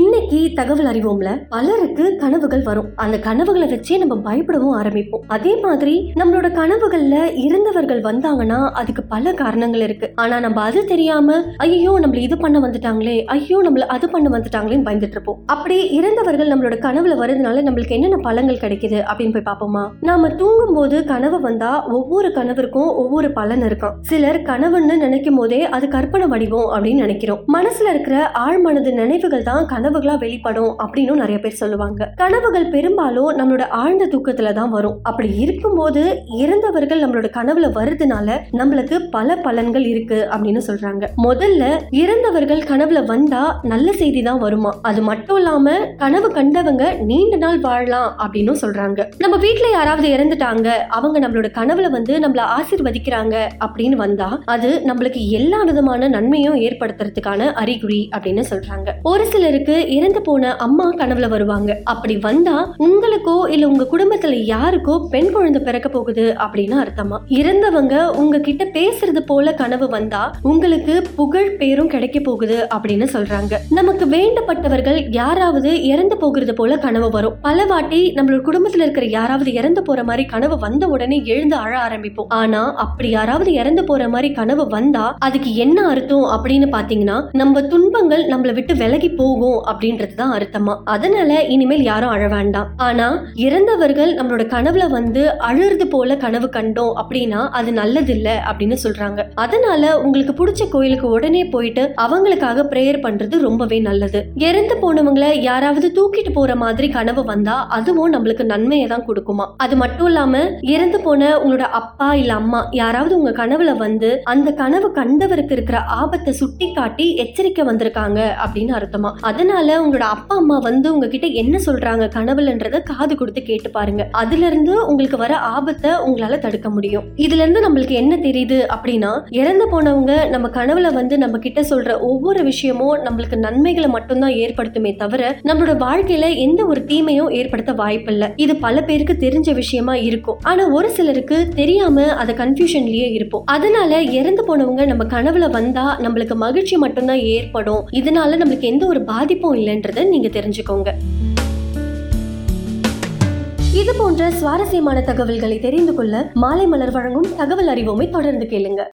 இன்னைக்கு தகவல் அறிவோம்ல பலருக்கு கனவுகள் வரும். அந்த கனவுகளை வச்சே நம்ம பயப்படவும் ஆரம்பிப்போம். அதே மாதிரி நம்மளோட கனவுகள்ல இறந்தவர்கள் வந்தாங்கன்னா அதுக்கு பல காரணங்கள் இருக்கு. ஆனா நம்ம அது தெரியாம ஐயோ நம்மள இது பண்ண வந்துட்டாங்களே ஐயோ நம்மள அது பண்ண வந்துட்டாங்களேன்னு பயந்துட்டு இருப்போம். அப்படி இறந்தவர்கள் நம்மளோட கனவுல வரதுனால நம்மளுக்கு என்னென்ன பலன்கள் கிடைக்குது அப்படின்னு போய் பார்ப்போமா? நாம தூங்கும் போது கனவு வந்தா ஒவ்வொரு கனவிற்கும் ஒவ்வொரு பலன் இருக்கும். சிலர் கனவுன்னு நினைக்கும் போதே அது கற்பனை வடிவம் அப்படின்னு நினைக்கிறோம். மனசுல இருக்கிற ஆழ்மனது நினைவுகள் தான் கனவுகளா வெளிப்படும் அப்படின்னு நிறைய பேர் சொல்லுவாங்க. கனவுகள் பெரும்பாலும் நம்மளோட ஆழ்ந்த தூக்கத்துல தான் வரும். அப்படி இருக்கும்போது இறந்தவர்கள் நம்மளோட கனவுல வருதுனால நம்மளுக்கு பல பலன்கள் இருக்கு அப்படின்னு சொல்றாங்க. முதல்ல இறந்தவர்கள் கனவுல வந்தா நல்ல செய்தி தான் வருமா? அது மட்டும் இல்லாம கனவு கண்டவங்க நீண்ட நாள் வாழலாம் அப்படின்னு சொல்றாங்க. நம்ம வீட்டுல யாராவது இறந்துட்டாங்க அவங்க நம்மளோட கனவுல வந்து நம்மள ஆசிர்வதிக்கிறாங்க அப்படின்னு வந்தா அது நம்மளுக்கு எல்லா விதமான நன்மையும் ஏற்படுத்துறதுக்கான அறிகுறி அப்படின்னு சொல்றாங்க. ஒரு சிலருக்கு இறந்து போன அம்மா கனவுல வருவாங்க. அப்படி வந்தா உங்களுக்கோ இல்ல உங்க குடும்பத்துல யாருக்கோ பெண் குழந்தை பிறக்க போகுது அப்படின்னு அர்த்தமா? இறந்தவங்க உங்ககிட்ட பேசுறது போல கனவு வந்தா உங்களுக்கு புகழ் பேரும் கிடைக்க போகுது அப்படின்னு சொல்றாங்க. நமக்கு வேண்டப்பட்டவர்கள் யாராவது இறந்து போகிறது போல கனவு வரும். பல வாட்டி நம்மளோட குடும்பத்துல இருக்கிற யாராவது இறந்து போற மாதிரி கனவு வந்த உடனே எழுந்து அழ ஆரம்பிப்போம். ஆனா அப்படி யாராவது இறந்து போற மாதிரி கனவு வந்தா அதுக்கு என்ன அர்த்தம் அப்படின்னு பாத்தீங்கன்னா நம்ம துன்பங்கள் நம்மளை விட்டு விலகி போகும் அப்படின்றது தான் அர்த்தமா. அதனால இனிமேல் யாரும் அழ வேண்டாம். ஆனா இறந்தவர்கள் நம்மளோட கனவுல வந்து அழுறது போல கனவு கண்டோம் அப்படின்னா அது நல்லது இல்ல அப்படின்னு சொல்றாங்க. அதனால உங்களுக்கு பிடிச்ச கோயிலுக்கு உடனே போயிட்டு அவங்களுக்காக பிரேயர் பண்றது ரொம்பவே நல்லது. இறந்து போனவங்களை யாராவது தூக்கிட்டு போற மாதிரி கனவு வந்தா அதுவும் நம்மளுக்கு நன்மையை தான் கொடுக்குமா. அது மட்டும் இல்லாம இறந்து போன உங்களோட அப்பா இல்ல அம்மா யாராவது உங்க கனவுல வந்து அந்த கனவு கண்டவருக்கு இருக்கிற ஆபத்தை சுட்டி காட்டி எச்சரிக்கை வந்திருக்காங்க அப்படின்னு அர்த்தமா. அதனால உங்களோட அப்பா அம்மா வந்து உங்ககிட்ட என்ன சொல்றாங்க? கனவுலன்றத காது கொடுத்து கேட்டு பாருங்க. அதுல இருந்து உங்களுக்கு வர ஆபத்தை உங்களால தடுக்க முடியும். இதுல இருந்து நம்மளுக்கு என்ன தெரியுது அப்படின்னா இறந்து போனவங்க நம்ம கனவுல வந்து நம்ம கிட்ட சொல்ற ஒவ்வொரு விஷயமும் நம்மளுக்கு நன்மைகளை மட்டும்தான் ஏற்படுத்துமே தவிர நம்மளோட வாழ்க்கையில எந்த ஒரு தீமையும் ஏற்படுத்த வாய்ப்பில்லை. இது பல பேருக்கு தெரிஞ்ச விஷயமா இருக்கும். ஆனா ஒரு சிலருக்கு தெரியாம அத கன்ஃபியூஷன்லயே இருப்போம். அதனால இறந்து போனவங்க நம்ம கனவுல வந்தா நம்மளுக்கு மகிழ்ச்சி மட்டும்தான் ஏற்படும். இதனால நம்மளுக்கு எந்த ஒரு கண்டிப்பும் இல்லைன்றதை நீங்க தெரிஞ்சுக்கோங்க. இது போன்ற சுவாரஸ்யமான தகவல்களை தெரிந்து கொள்ள மாலை மலர் வழங்கும் தகவல் அறிவோமை தொடர்ந்து கேளுங்க.